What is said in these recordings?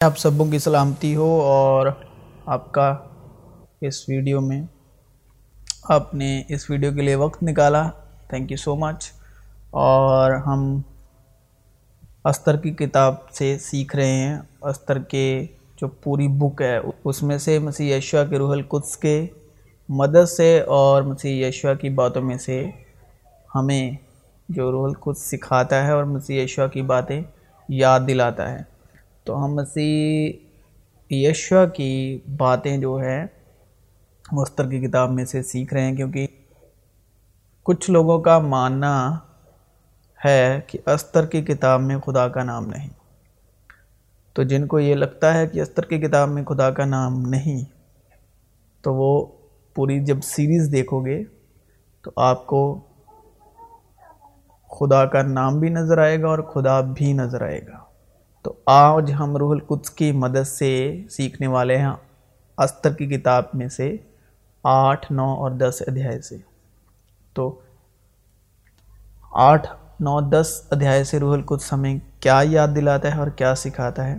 آپ سبوں کی سلامتی ہو اور آپ کا اس ویڈیو میں آپ نے اس ویڈیو کے لیے وقت نکالا. تھینک یو سو مچ اور ہم استر کی کتاب سے سیکھ رہے ہیں. استر کے جو پوری بک ہے، اس میں سے مسیح یشوا کے روح القدس کے مدد سے اور مسیح یشوا کی باتوں میں سے ہمیں جو روح القدس سکھاتا ہے اور مسیح یشوا کی باتیں یاد دلاتا ہے۔ تو ہم مسیح یشوا کی باتیں جو ہے مستر کی کتاب میں سے سیکھ رہے ہیں، کیونکہ کچھ لوگوں کا ماننا ہے کہ استر کی کتاب میں خدا کا نام نہیں۔ تو جن کو یہ لگتا ہے کہ استر کی کتاب میں خدا کا نام نہیں، تو وہ پوری جب سیریز دیکھو گے، تو آپ کو خدا کا نام بھی نظر آئے گا اور خدا بھی نظر آئے گا۔ تو آج ہم روح القدس کی مدد سے سیکھنے والے ہیں استر کی کتاب میں سے آٹھ، نو اور دس ادھیائے سے۔ تو آٹھ، نو، دس ادھیائے سے روح القدس ہمیں کیا یاد دلاتا ہے اور کیا سکھاتا ہے؟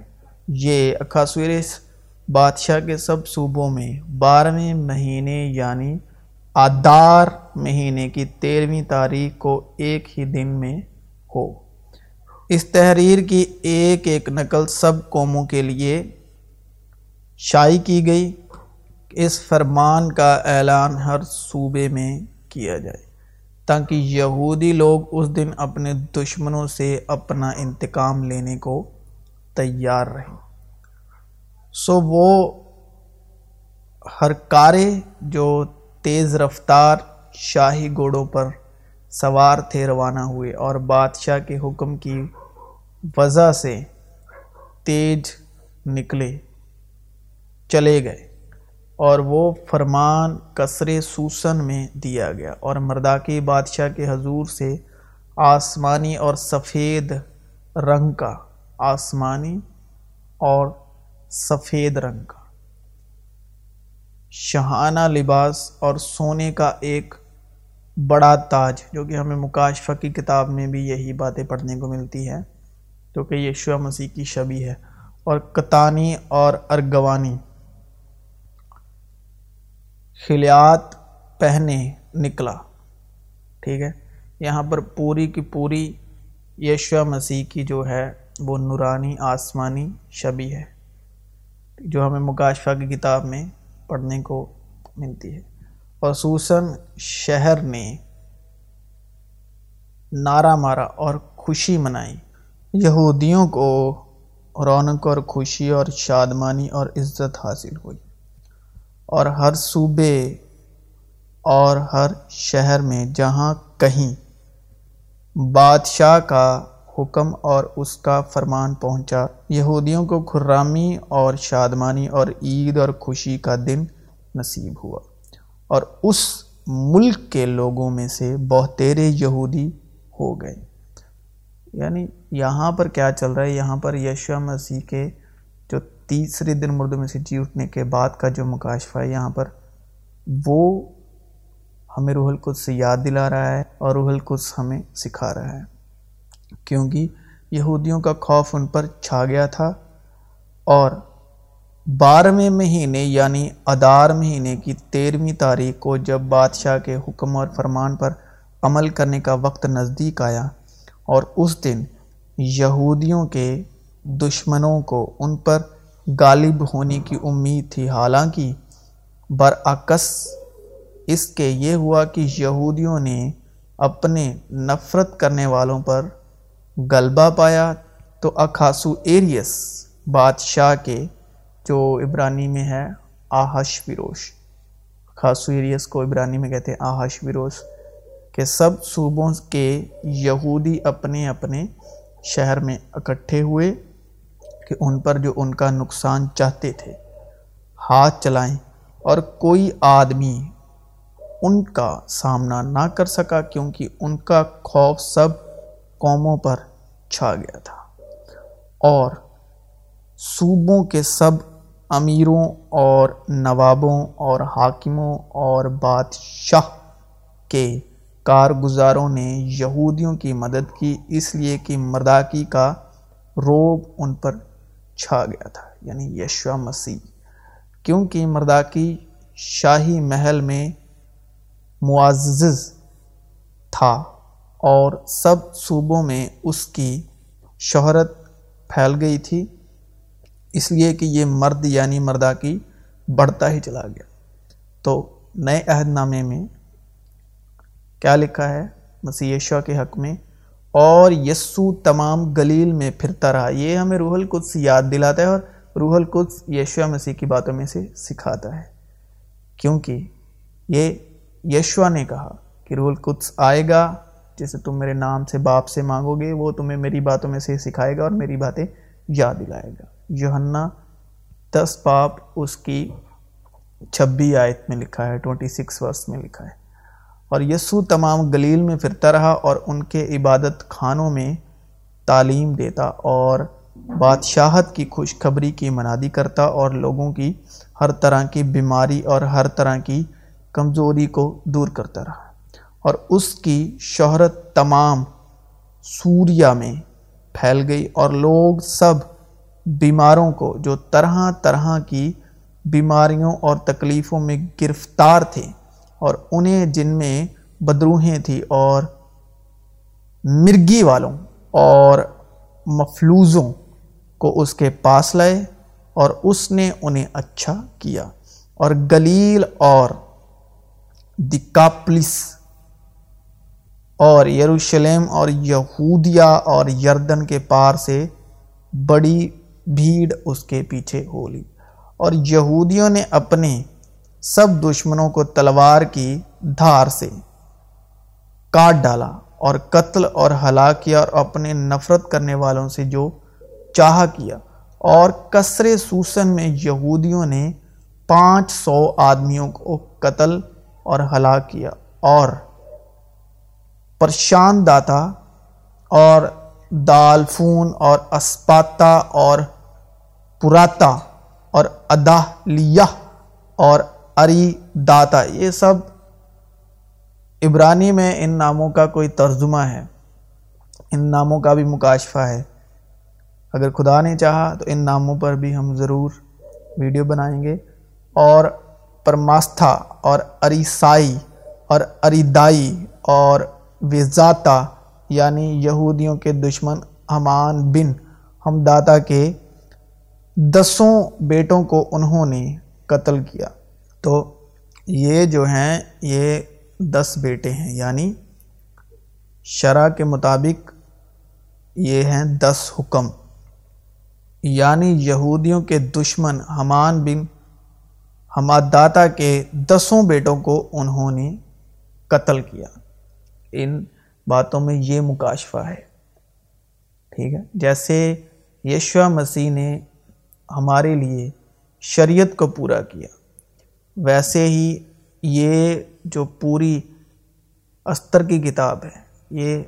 یہ اکھاسویرس بادشاہ کے سب صوبوں میں بارہویں مہینے یعنی آدار مہینے کی تیرہویں تاریخ کو ایک ہی دن میں ہو۔ اس تحریر کی ایک ایک نقل سب قوموں کے لیے شائع کی گئی۔ اس فرمان کا اعلان ہر صوبے میں کیا جائے۔ تاکہ یہودی لوگ اس دن اپنے دشمنوں سے اپنا انتقام لینے کو تیار رہیں۔ سو وہ ہر کارے جو تیز رفتار شاہی گھوڑوں پر سوار تھے روانہ ہوئے اور بادشاہ کے حکم کی وضع سے تیج نکلے، چلے گئے اور وہ فرمان کثر سوسن میں دیا گیا اور مرداکی بادشاہ کے حضور سے آسمانی اور سفید رنگ کا، آسمانی اور سفید رنگ کا۔ شہانہ لباس اور سونے کا ایک بڑا تاج، جو کہ ہمیں مکاشفہ کی کتاب میں بھی یہی باتیں پڑھنے کو ملتی ہے جو کہ یشوع مسیح کی شبی ہے اور کتانی اور ارگوانی۔ خلیات پہنے نکلا۔ ٹھیک ہے؟ یہاں پر پوری کی پوری یشوع مسیح کی جو ہے وہ نورانی، آسمانی شبی ہے، جو ہمیں مکاشفہ کی کتاب میں پڑھنے کو ملتی ہے۔ اور سوسن شہر نے نعرہ مارا اور خوشی منائی۔ یہودیوں کو رونق اور خوشی اور شادمانی اور عزت حاصل ہوئی اور ہر صوبے اور ہر شہر میں جہاں کہیں بادشاہ کا حکم اور اس کا فرمان پہنچا۔ یہودیوں کو خرامی اور شادمانی اور عید اور خوشی کا دن نصیب ہوا اور اس ملک کے لوگوں میں سے بہتیرے یہودی ہو گئے۔ یعنی یہاں پر کیا چل رہا ہے؟ یہاں پر یشوع مسیح کے جو تیسرے دن مردوں میں سے جی اٹھنے کے بعد کا جو مکاشفہ ہے یہاں پر، وہ ہمیں روح القدس سے یاد دلا رہا ہے اور روح القدس ہمیں سکھا رہا ہے۔ کیونکہ یہودیوں کا خوف ان پر چھا گیا تھا اور بارہویں مہینے یعنی ادار مہینے کی تیرہویں تاریخ کو جب بادشاہ کے حکم اور فرمان پر عمل کرنے کا وقت نزدیک آیا اور اس دن یہودیوں کے دشمنوں کو ان پر غالب ہونے کی امید تھی۔ حالانکہ برعکس اس کے یہ ہوا کہ یہودیوں نے اپنے نفرت کرنے والوں پر غلبہ پایا تو اکھاسو ایریس بادشاہ کے جو عبرانی میں ہے، آہش ویروش۔ خاصو ایریس کو عبرانی میں کہتے ہیں آہش ویروش۔ کہ سب صوبوں کے یہودی اپنے اپنے شہر میں اکٹھے ہوئے کہ ان پر جو ان کا نقصان چاہتے تھے، ہاتھ چلائیں اور کوئی آدمی ان کا سامنا نہ کر سکا کیونکہ ان کا خوف سب قوموں پر چھا گیا تھا۔ اور صوبوں کے سب امیروں اور نوابوں اور حاکموں اور بادشاہ کے کارگزاروں نے یہودیوں کی مدد کی، اس لیے کہ مرداکی کا روب ان پر چھا گیا تھا یعنی یشوا مسیح۔ کیونکہ مرداکی شاہی محل میں معزز تھا اور سب صوبوں میں اس کی شہرت پھیل گئی تھی، اس لیے کہ یہ مرد یعنی مرداکی بڑھتا ہی چلا گیا۔ تو نئے عہد نامے میں کیا لکھا ہے؟ مسیح یشوا کے حق میں۔ اور یسو تمام گلیل میں پھرتا رہا۔ یہ ہمیں روح القدس یاد دلاتا ہے اور روح القدس یشوا مسیح کی باتوں میں سے سکھاتا ہے۔ کیونکہ یہ یشوا نے کہا کہ روح القدس آئے گا جیسے تم میرے نام سے باپ سے مانگو گے، وہ تمہیں میری باتوں میں سے سکھائے گا اور میری باتیں یاد دلائے گا۔ یوہنا دس باپ اس کی چھبی آیت میں لکھا ہے، ٹوئنٹی سکس ورس میں لکھا ہے۔ اور یسو تمام گلیل میں پھرتا رہا اور ان کے عبادت خانوں میں تعلیم دیتا اور بادشاہت کی خوشخبری کی منادی کرتا اور لوگوں کی ہر طرح کی بیماری اور ہر طرح کی کمزوری کو دور کرتا رہا اور اس کی شہرت تمام سوریا میں پھیل گئی اور لوگ سب بیماروں کو جو طرح طرح کی بیماریوں اور تکلیفوں میں گرفتار تھے اور انہیں جن میں بدروہیں تھیں اور مرگی والوں اور مفلوزوں کو اس کے پاس لائے اور اس نے انہیں اچھا کیا۔ اور گلیل اور دکاپلس اور یروشلم اور یہودیا اور یردن کے پار سے بڑی بھیڑ اس کے پیچھے ہو لی۔ اور یہودیوں نے اپنے سب دشمنوں کو تلوار کی دھار سے کاٹ ڈالا اور قتل اور ہلاک کیا اور اپنے نفرت کرنے والوں سے جو چاہ کیا اور کثر سوسن میں یہودیوں نے پانچ سو آدمیوں کو قتل اور ہلاک کیا اور پرشان داتا اور دالفون اور اسپاتا اور پراتا اور ادالیہ اور اری داتا یہ سب عبرانی میں ان ناموں کا کوئی ترجمہ ہے، ان ناموں کا بھی مکاشفہ ہے۔ اگر خدا نے چاہا تو ان ناموں پر بھی ہم ضرور ویڈیو بنائیں گے۔ اور پرماستھا اور اریسائی اور اریدائی اور وزاتا یعنی یہودیوں کے دشمن ہمان بن ہم داتا کے دسوں بیٹوں کو انہوں نے قتل کیا۔ تو یہ جو ہیں، یہ دس بیٹے ہیں یعنی شرع کے مطابق یہ ہیں دس حکم۔ یعنی یہودیوں کے دشمن حمان بن حماداتا کے دسوں بیٹوں کو انہوں نے قتل کیا۔ ان باتوں میں یہ مکاشفہ ہے۔ ٹھیک ہے؟ جیسے یشوا مسیح نے ہمارے لیے شریعت کو پورا کیا۔ ویسے ہی یہ جو پوری استر کی کتاب ہے، یہ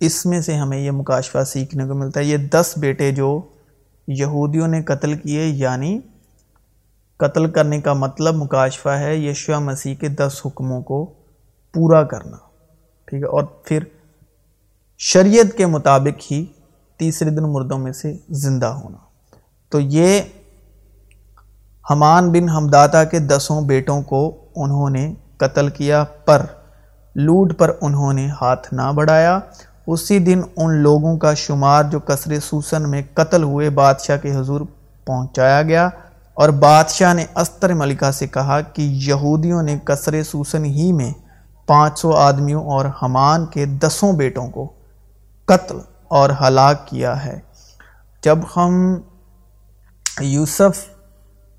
اس میں سے ہمیں یہ مکاشفہ سیکھنے کو ملتا ہے۔ یہ دس بیٹے جو یہودیوں نے قتل کیے یعنی قتل کرنے کا مطلب مکاشفہ ہے یشوا مسیح کے دس حکموں کو پورا کرنا۔ ٹھیک ہے، اور پھر شریعت کے مطابق ہی تیسرے دن مردوں میں سے زندہ ہونا۔ تو یہ ہمان بن ہمداتا کے دسوں بیٹوں کو انہوں نے قتل کیا، پر لوٹ پر انہوں نے ہاتھ نہ بڑھایا۔ اسی دن ان لوگوں کا شمار جو کثر سوسن میں قتل ہوئے بادشاہ کے حضور پہنچایا گیا۔ اور بادشاہ نے استر ملکہ سے کہا کہ یہودیوں نے کثر سوسن ہی میں پانچ سو آدمیوں اور ہمان کے دسوں بیٹوں کو قتل اور ہلاک کیا ہے۔ جب ہم یوسف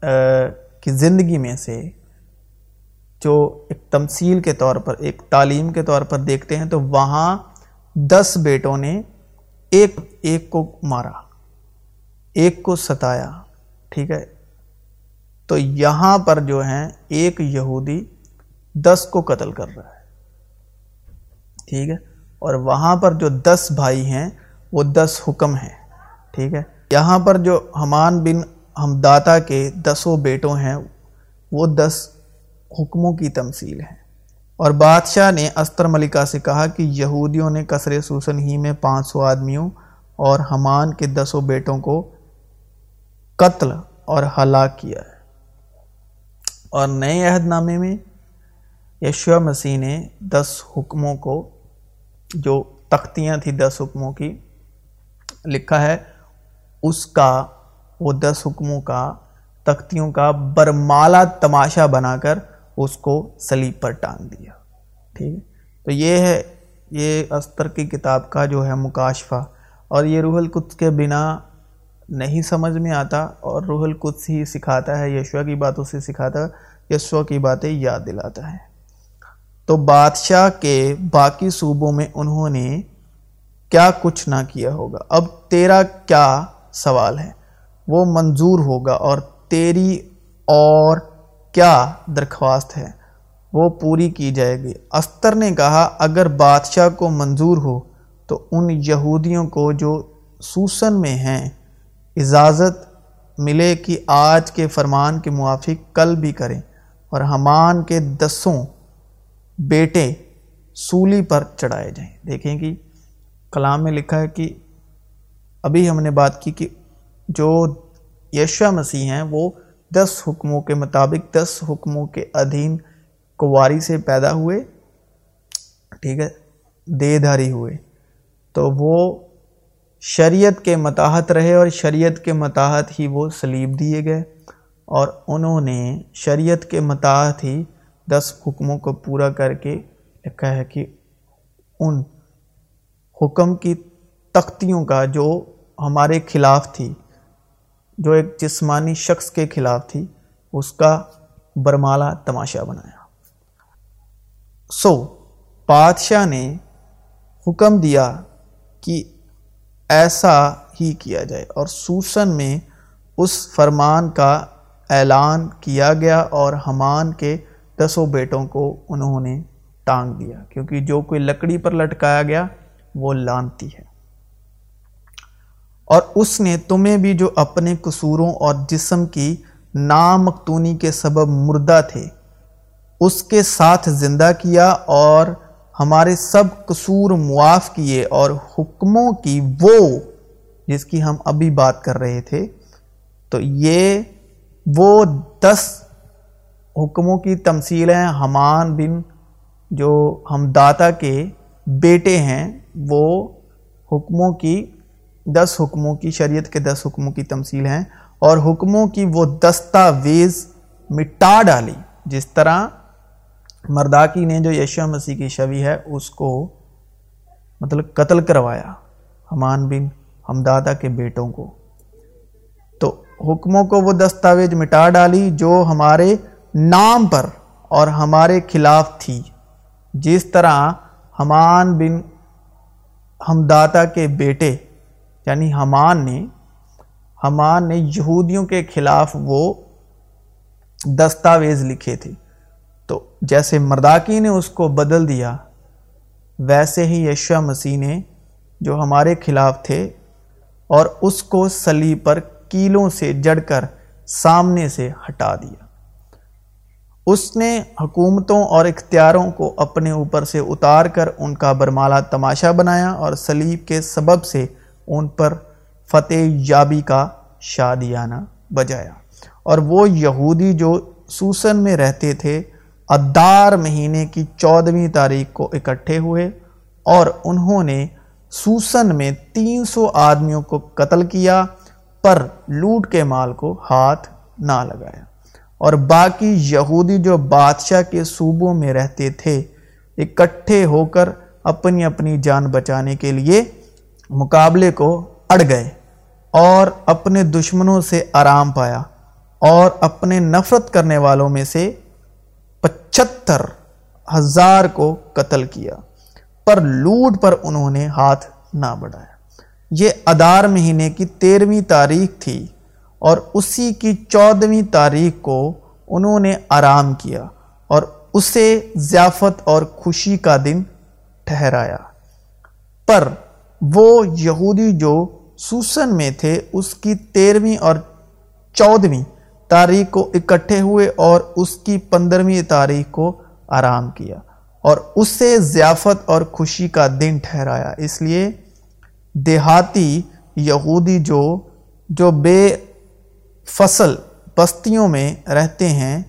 کی زندگی میں سے جو ایک تمثیل کے طور پر، ایک تعلیم کے طور پر دیکھتے ہیں تو وہاں دس بیٹوں نے ایک ایک کو مارا، ایک کو ستایا، ٹھیک ہے؟ تو یہاں پر جو ہیں، ایک یہودی دس کو قتل کر رہا ہے، ٹھیک ہے؟ اور وہاں پر جو دس بھائی ہیں، وہ دس حکم ہیں، ٹھیک ہے؟ یہاں پر جو ہمان بن ہم داتا کے دسوں بیٹوں ہیں، وہ دس حکموں کی تمثیل ہیں۔ اور بادشاہ نے استر ملکہ سے کہا کہ یہودیوں نے کثر سوسن ہی میں پانچ سو آدمیوں اور ہمان کے دسوں بیٹوں کو قتل اور ہلاک کیا۔ ہے اور نئے عہد نامے میں یشوا مسیح نے دس حکموں کو، جو تختیاں تھیں دس حکموں کی، لکھا ہے، اس کا وہ دس حکموں کا، تختیوں کا برمالا تماشا بنا کر اس کو سلیب پر ٹانگ دیا۔ ٹھیک ہے؟ تو یہ ہے، یہ استر کی کتاب کا جو ہے مکاشفہ۔ اور یہ روح القدس کے بنا نہیں سمجھ میں آتا، اور روح القدس ہی سکھاتا ہے یشوا کی باتوں سے سکھاتا ہے یشوا کی باتیں یاد دلاتا ہے۔ تو بادشاہ کے باقی صوبوں میں انہوں نے کیا کچھ نہ کیا ہوگا۔ اب تیرا کیا سوال ہے؟ وہ منظور ہوگا اور تیری اور کیا درخواست ہے؟ وہ پوری کی جائے گی۔ استر نے کہا، اگر بادشاہ کو منظور ہو تو ان یہودیوں کو جو سوسن میں ہیں، اجازت ملے کہ آج کے فرمان کے موافق کل بھی کریں۔ اور ہمان کے دسوں بیٹے سولی پر چڑھائے جائیں۔ دیکھیں کہ کلام میں لکھا ہے کہ ابھی ہم نے بات کی کہ جو یشوا مسیح ہیں، وہ دس حکموں کے مطابق، دس حکموں کے ادھین کواری سے پیدا ہوئے، ٹھیک ہے دے دھاری ہوئے۔ تو وہ شریعت کے متاحت رہے اور شریعت کے متاحت ہی وہ سلیب دیے گئے۔ اور انہوں نے شریعت کے متاحت ہی دس حکموں کو پورا کر کے لکھا ہے کہ ان حکم کی تختیوں کا جو ہمارے خلاف تھی جو ایک جسمانی شخص کے خلاف تھی، اس کا برمالا تماشا بنایا۔ سو، بادشاہ نے حکم دیا کہ ایسا ہی کیا جائے اور سوسن میں اس فرمان کا اعلان کیا گیا اور ہمان کے دسوں بیٹوں کو انہوں نے ٹانگ دیا، کیونکہ جو کوئی لکڑی پر لٹکایا گیا، وہ لانتی ہے۔ اور اس نے تمہیں بھی جو اپنے قصوروں اور جسم کی نامختونی کے سبب مردہ تھے، اس کے ساتھ زندہ کیا اور ہمارے سب قصور معاف کیے اور حکموں کی وہ جس کی ہم ابھی بات کر رہے تھے۔ تو یہ وہ دس حکموں کی تمثیل ہیں۔ حمان بن جو ہم داتا کے بیٹے ہیں، وہ حکموں کی دس حکموں کی، شریعت کے دس حکموں کی تمثیل ہیں اور حکموں کی وہ دستاویز مٹا ڈالی۔ جس طرح مرداکی نے جو یشو مسیح کی شوی ہے، اس کو مطلب قتل کروایا حمان بن ہمدادا کے بیٹوں کو۔ تو حکموں کو وہ دستاویز مٹا ڈالی جو ہمارے نام پر اور ہمارے خلاف تھی۔ جس طرح ہمان بن ہمداتا کے بیٹے یعنی ہمان نے ہمان نے یہودیوں کے خلاف وہ دستاویز لکھے تھے۔ تو جیسے مرداکی نے اس کو بدل دیا، ویسے ہی یشوا مسیح نے جو ہمارے خلاف تھے اور اس کو سلی پر کیلوں سے جڑ کر سامنے سے ہٹا دیا۔ اس نے حکومتوں اور اختیاروں کو اپنے اوپر سے اتار کر ان کا برمالا تماشا بنایا اور سلیب کے سبب سے ان پر فتح یابی کا شادیانہ بجایا۔ اور وہ یہودی جو سوسن میں رہتے تھے، ادار مہینے کی چودہویں تاریخ کو اکٹھے ہوئے اور انہوں نے سوسن میں تین سو آدمیوں کو قتل کیا، پر لوٹ کے مال کو ہاتھ نہ لگایا۔ اور باقی یہودی جو بادشاہ کے صوبوں میں رہتے تھے، اکٹھے ہو کر اپنی اپنی جان بچانے کے لیے مقابلے کو اڑ گئے اور اپنے دشمنوں سے آرام پایا اور اپنے نفرت کرنے والوں میں سے پچھتر ہزار کو قتل کیا پر لوٹ پر انہوں نے ہاتھ نہ بڑھایا۔ یہ ادار مہینے کی تیرہویں تاریخ تھی اور اسی کی چودہویں تاریخ کو انہوں نے آرام کیا اور اسے ضیافت اور خوشی کا دن ٹھہرایا۔ پر وہ یہودی جو سوسن میں تھے، اس کی تیرہویں اور چودہویں تاریخ کو اکٹھے ہوئے اور اس کی پندرہویں تاریخ کو آرام کیا اور اسے ضیافت اور خوشی کا دن ٹھہرایا۔ اس لیے دیہاتی یہودی جو جو بے فصل بستیوں میں رہتے ہیں،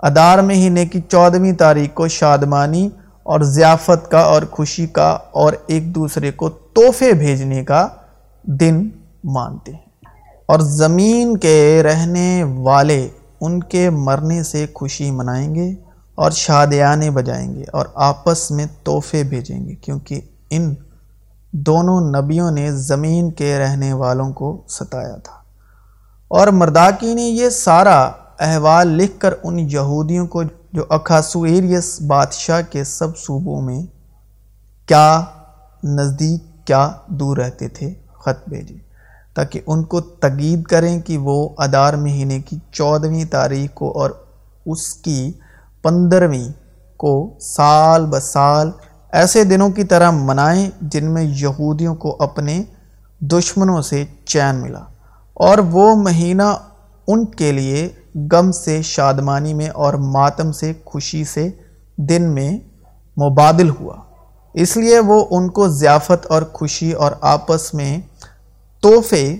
ادار مہینے کی چودہویں تاریخ کو شادمانی اور ضیافت کا اور خوشی کا اور ایک دوسرے کو تحفے بھیجنے کا دن مانتے ہیں۔ اور زمین کے رہنے والے ان کے مرنے سے خوشی منائیں گے اور شادیانے بجائیں گے اور آپس میں تحفے بھیجیں گے، کیونکہ ان دونوں نبیوں نے زمین کے رہنے والوں کو ستایا تھا۔ اور مرداکی نے یہ سارا احوال لکھ کر ان یہودیوں کو جو اکھاسویریس بادشاہ کے سب صوبوں میں کیا نزدیک کیا دور رہتے تھے؟ خط بھیجے تاکہ ان کو تقید کریں کہ وہ ادار مہینے کی چودہویں تاریخ کو اور اس کی پندرہویں کو سال بسال ایسے دنوں کی طرح منائیں جن میں یہودیوں کو اپنے دشمنوں سے چین ملا۔ اور وہ مہینہ ان کے لیے غم سے شادمانی میں اور ماتم سے خوشی سے دن میں مبادل ہوا۔ اس لیے وہ ان کو ضیافت اور خوشی اور آپس میں تحفے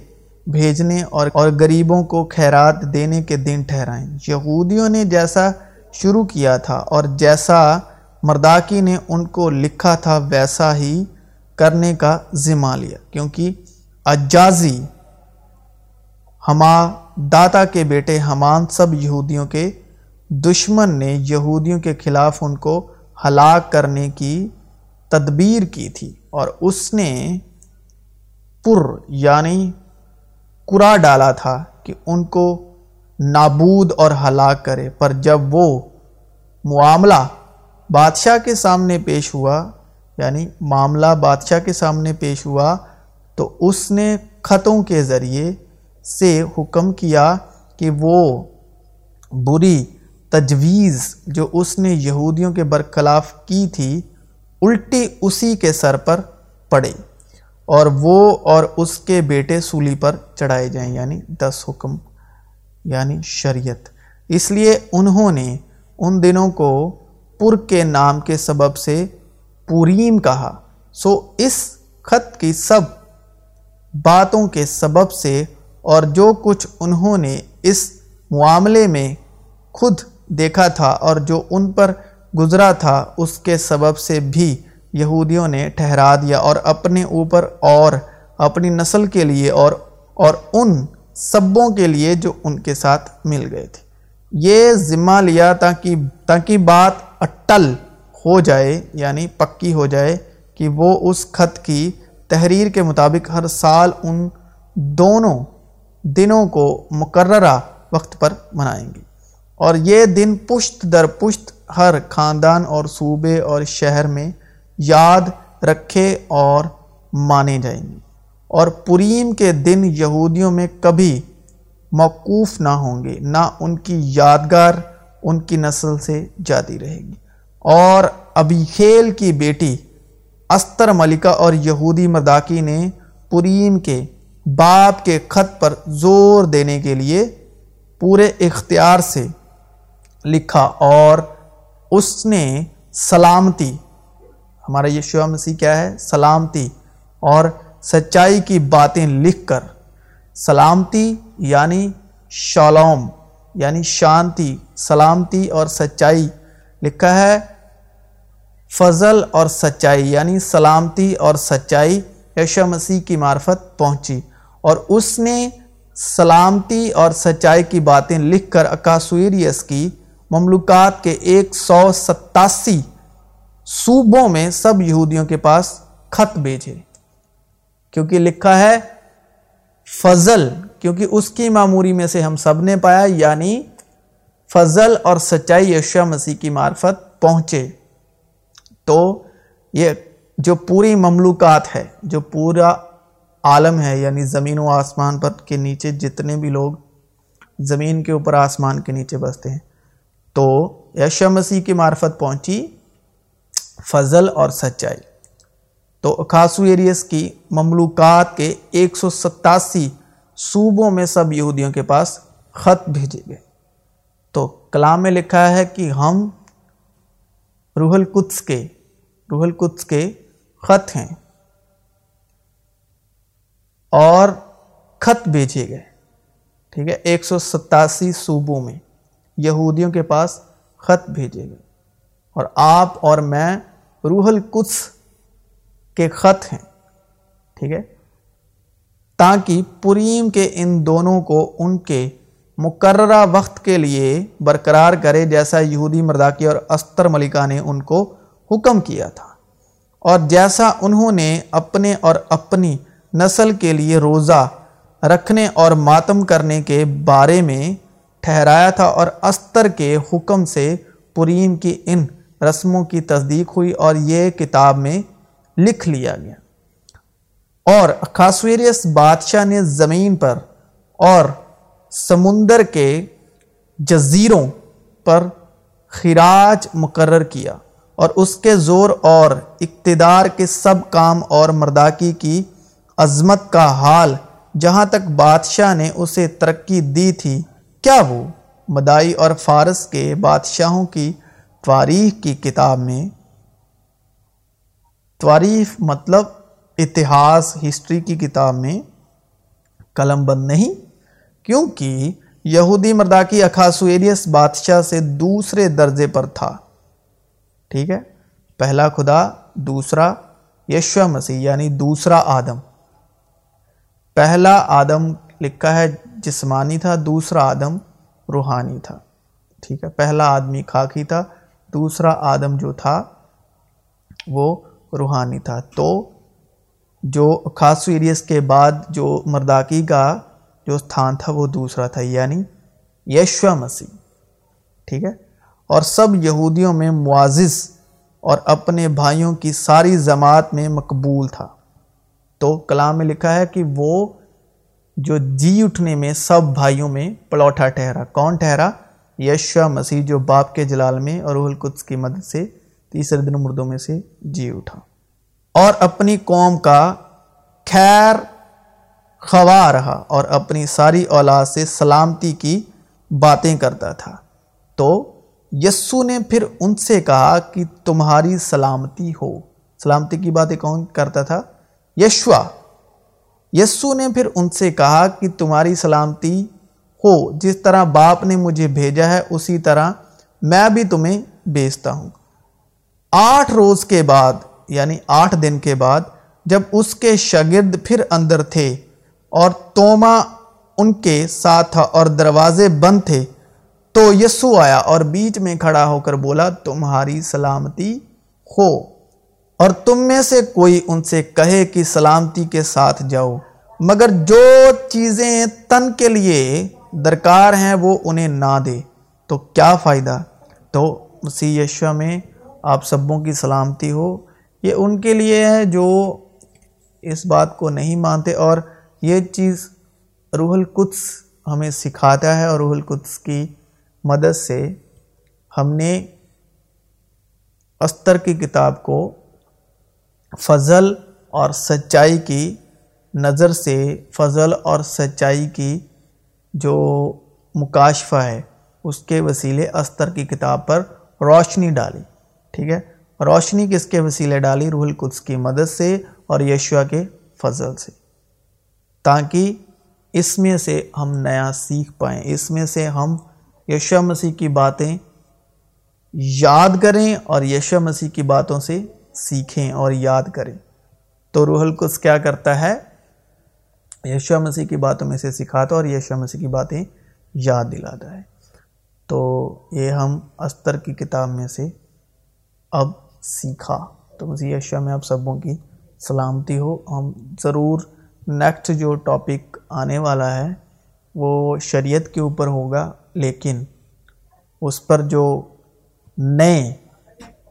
بھیجنے اور اور غریبوں کو خیرات دینے کے دن ٹھہرائیں۔ یہودیوں نے جیسا شروع کیا تھا اور جیسا مرداکی نے ان کو لکھا تھا، ویسا ہی کرنے کا ذمہ لیا۔ کیونکہ اجازی ہما داتا کے بیٹے ہمان سب یہودیوں کے دشمن نے یہودیوں کے خلاف ان کو ہلاک کرنے کی تدبیر کی تھی اور اس نے پر یعنی کرا ڈالا تھا کہ ان کو نابود اور ہلاک کرے۔ پر جب وہ معاملہ بادشاہ کے سامنے پیش ہوا یعنی معاملہ بادشاہ کے سامنے پیش ہوا، تو اس نے خطوں کے ذریعے سے حکم کیا کہ وہ بری تجویز جو اس نے یہودیوں کے برخلاف کی تھی الٹی اسی کے سر پر پڑے اور وہ اور اس کے بیٹے سولی پر چڑھائے جائیں یعنی دس حکم یعنی شریعت۔ اس لیے انہوں نے ان دنوں کو پر کے نام کے سبب سے پوریم کہا۔ سو اس خط کی سب باتوں کے سبب سے اور جو کچھ انہوں نے اس معاملے میں خود دیکھا تھا اور جو ان پر گزرا تھا، اس کے سبب سے بھی یہودیوں نے ٹھہرا دیا اور اپنے اوپر اور اپنی نسل کے لیے اور اور ان سبوں کے لیے جو ان کے ساتھ مل گئے تھے۔ یہ ذمہ لیا تاکہ تاکہ بات اٹل ہو جائے یعنی پکی ہو جائے کہ وہ اس خط کی تحریر کے مطابق ہر سال ان دونوں دنوں کو مقررہ وقت پر منائیں گی اور یہ دن پشت در پشت ہر خاندان اور صوبے اور شہر میں یاد رکھے اور مانے جائیں گے۔ اور پریم کے دن یہودیوں میں کبھی موقوف نہ ہوں گے، نہ ان کی یادگار ان کی نسل سے جاتی رہے گی۔ اور ابھی کھیل کی بیٹی استر ملکہ اور یہودی مداکی نے پریم کے باپ کے خط پر زور دینے کے لیے پورے اختیار سے لکھا اور اس نے سلامتی ہمارا یہ مسیح کیا ہے؟ سلامتی اور سچائی کی باتیں لکھ کر، سلامتی یعنی شالوم یعنی شانتی، سلامتی اور سچائی لکھا ہے۔ فضل اور سچائی یعنی سلامتی اور سچائی یشو مسیح کی معرفت پہنچی۔ اور اس نے سلامتی اور سچائی کی باتیں لکھ کر اکاسویریس کی مملکات کے ایک سو ستاسی صوبوں میں سب یہودیوں کے پاس خط بھیجے۔ کیونکہ لکھا ہے، فضل، کیونکہ اس کی معموری میں سے ہم سب نے پایا یعنی فضل اور سچائی یشا مسیح کی معرفت پہنچے۔ تو یہ جو پوری مملوکات ہے، جو پورا عالم ہے یعنی زمین و آسمان پر کے نیچے جتنے بھی لوگ زمین کے اوپر آسمان کے نیچے بستے ہیں۔ تو یشا مسیح کی معرفت پہنچی فضل اور سچائی۔ تو اکاسو ایریس کی مملوکات کے ایک سو ستاسی صوبوں میں سب یہودیوں کے پاس خط بھیجے گئے۔ تو کلام میں لکھا ہے کہ ہم روح القدس کے، روح القدس کے خط ہیں۔ اور خط بھیجے گئے۔ ٹھیک ہے، ایک سو ستاسی صوبوں میں یہودیوں کے پاس خط بھیجے گئے۔ اور آپ اور میں روح القدس کے خط ہیں۔ ٹھیک ہے، تاکہ پریم کے ان دونوں کو ان کے مقررہ وقت کے لیے برقرار کرے، جیسا یہودی مرداکی اور استر ملکہ نے ان کو حکم کیا تھا۔ اور جیسا انہوں نے اپنے اور اپنی نسل کے لیے روزہ رکھنے اور ماتم کرنے کے بارے میں ٹھہرایا تھا اور استر کے حکم سے پریم کی ان رسموں کی تصدیق ہوئی اور یہ کتاب میں لکھ لیا گیا۔ اور خاصویریس بادشاہ نے زمین پر اور سمندر کے جزیروں پر خراج مقرر کیا اور اس کے زور اور اقتدار کے سب کام اور مرداکی کی عظمت کا حال جہاں تک بادشاہ نے اسے ترقی دی تھی، کیا وہ مدائی اور فارس کے بادشاہوں کی تواریخ کی کتاب میں؟ تواریخ مطلب اتہاس ہسٹری کی کتاب میں؟ قلم بند نہیں، کیونکہ یہودی مرداکی اخاسویریس بادشاہ سے دوسرے درجے پر تھا۔ ٹھیک ہے، پہلا خدا، دوسرا یشو مسیح یعنی دوسرا آدم۔ پہلا آدم لکھا ہے جسمانی تھا، دوسرا آدم روحانی تھا۔ ٹھیک ہے، پہلا آدمی خاکی تھا، دوسرا آدم جو تھا وہ روحانی تھا۔ تو جو خاص ایریس کے بعد جو مرداکی کا جو تھان تھا وہ دوسرا تھا یعنی یشو مسیح۔ ٹھیک ہے، اور سب یہودیوں میں معزز اور اپنے بھائیوں کی ساری جماعت میں مقبول تھا۔ تو کلام میں لکھا ہے کہ وہ جو جی اٹھنے میں سب بھائیوں میں پلوٹا ٹھہرا۔ کون ٹھہرا؟ یشو مسیح جو باپ کے جلال میں اور روح القدس کی مدد سے تیسرے دن مردوں میں سے جی اٹھا۔ اور اپنی قوم کا خیر خواہ رہا اور اپنی ساری اولاد سے سلامتی کی باتیں کرتا تھا۔ تو یسو نے پھر ان سے کہا کہ تمہاری سلامتی ہو۔ سلامتی کی باتیں کون کرتا تھا؟ یشوا۔ یسو نے پھر ان سے کہا کہ تمہاری سلامتی ہو، جس طرح باپ نے مجھے بھیجا ہے، اسی طرح میں بھی تمہیں بیچتا ہوں۔ آٹھ روز کے بعد یعنی آٹھ دن کے بعد، جب اس کے شاگرد پھر اندر تھے اور توما ان کے ساتھ تھا اور دروازے بند تھے، تو یسو آیا اور بیچ میں کھڑا ہو کر بولا، تمہاری سلامتی ہو۔ اور تم میں سے کوئی ان سے کہے کہ سلامتی کے ساتھ جاؤ، مگر جو چیزیں تن کے لیے درکار ہیں وہ انہیں نہ دے۔ تو کیا فائدہ؟ تو مسیح یشو میں آپ سبوں کی سلامتی ہو، یہ ان کے لیے ہے جو اس بات کو نہیں مانتے، اور یہ چیز روح القدس ہمیں سکھاتا ہے، اور روح القدس کی مدد سے ہم نے استر کی کتاب کو فضل اور سچائی کی نظر سے، فضل اور سچائی کی جو مکاشفہ ہے، اس کے وسیلے استر کی کتاب پر روشنی ڈالی۔ ٹھیک ہے؟ روشنی کس کے وسیلے ڈالی؟ روح القدس کی مدد سے اور یشوا کے فضل سے۔ تاکہ اس میں سے ہم نیا سیکھ پائیں، اس میں سے ہم یشو مسیح کی باتیں یاد کریں اور یشو مسیح کی باتوں سے سیکھیں اور یاد کریں۔ تو روح القدس کیا کرتا ہے؟ یشو مسیح کی باتوں میں سے سکھاتا اور یشو مسیح کی باتیں یاد دلاتا ہے۔ تو یہ ہم استر کی کتاب میں سے اب سیکھا۔ تو مزید یشو میں آپ سبوں کی سلامتی ہو۔ ہم ضرور نیکسٹ جو ٹاپک آنے والا ہے، وہ شریعت کے اوپر ہوگا، لیکن اس پر جو نئے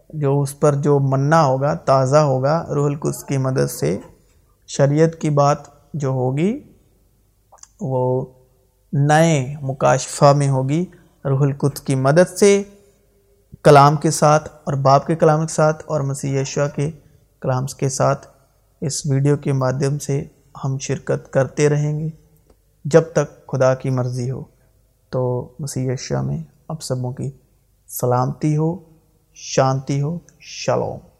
جو اس پر جو منا ہوگا، تازہ ہوگا، روح القدس کی مدد سے شریعت کی بات جو ہوگی، وہ نئے مکاشفہ میں ہوگی، روح القدس کی مدد سے، کلام کے ساتھ اور باپ کے کلام کے ساتھ اور مسیح یشوا کے کلام کے ساتھ اس ویڈیو کے مادھیم سے ہم شرکت کرتے رہیں گے، جب تک خدا کی مرضی ہو۔ تو مسیح شاہ میں اب سبوں کی سلامتی ہو۔ شانتی ہو شلوم۔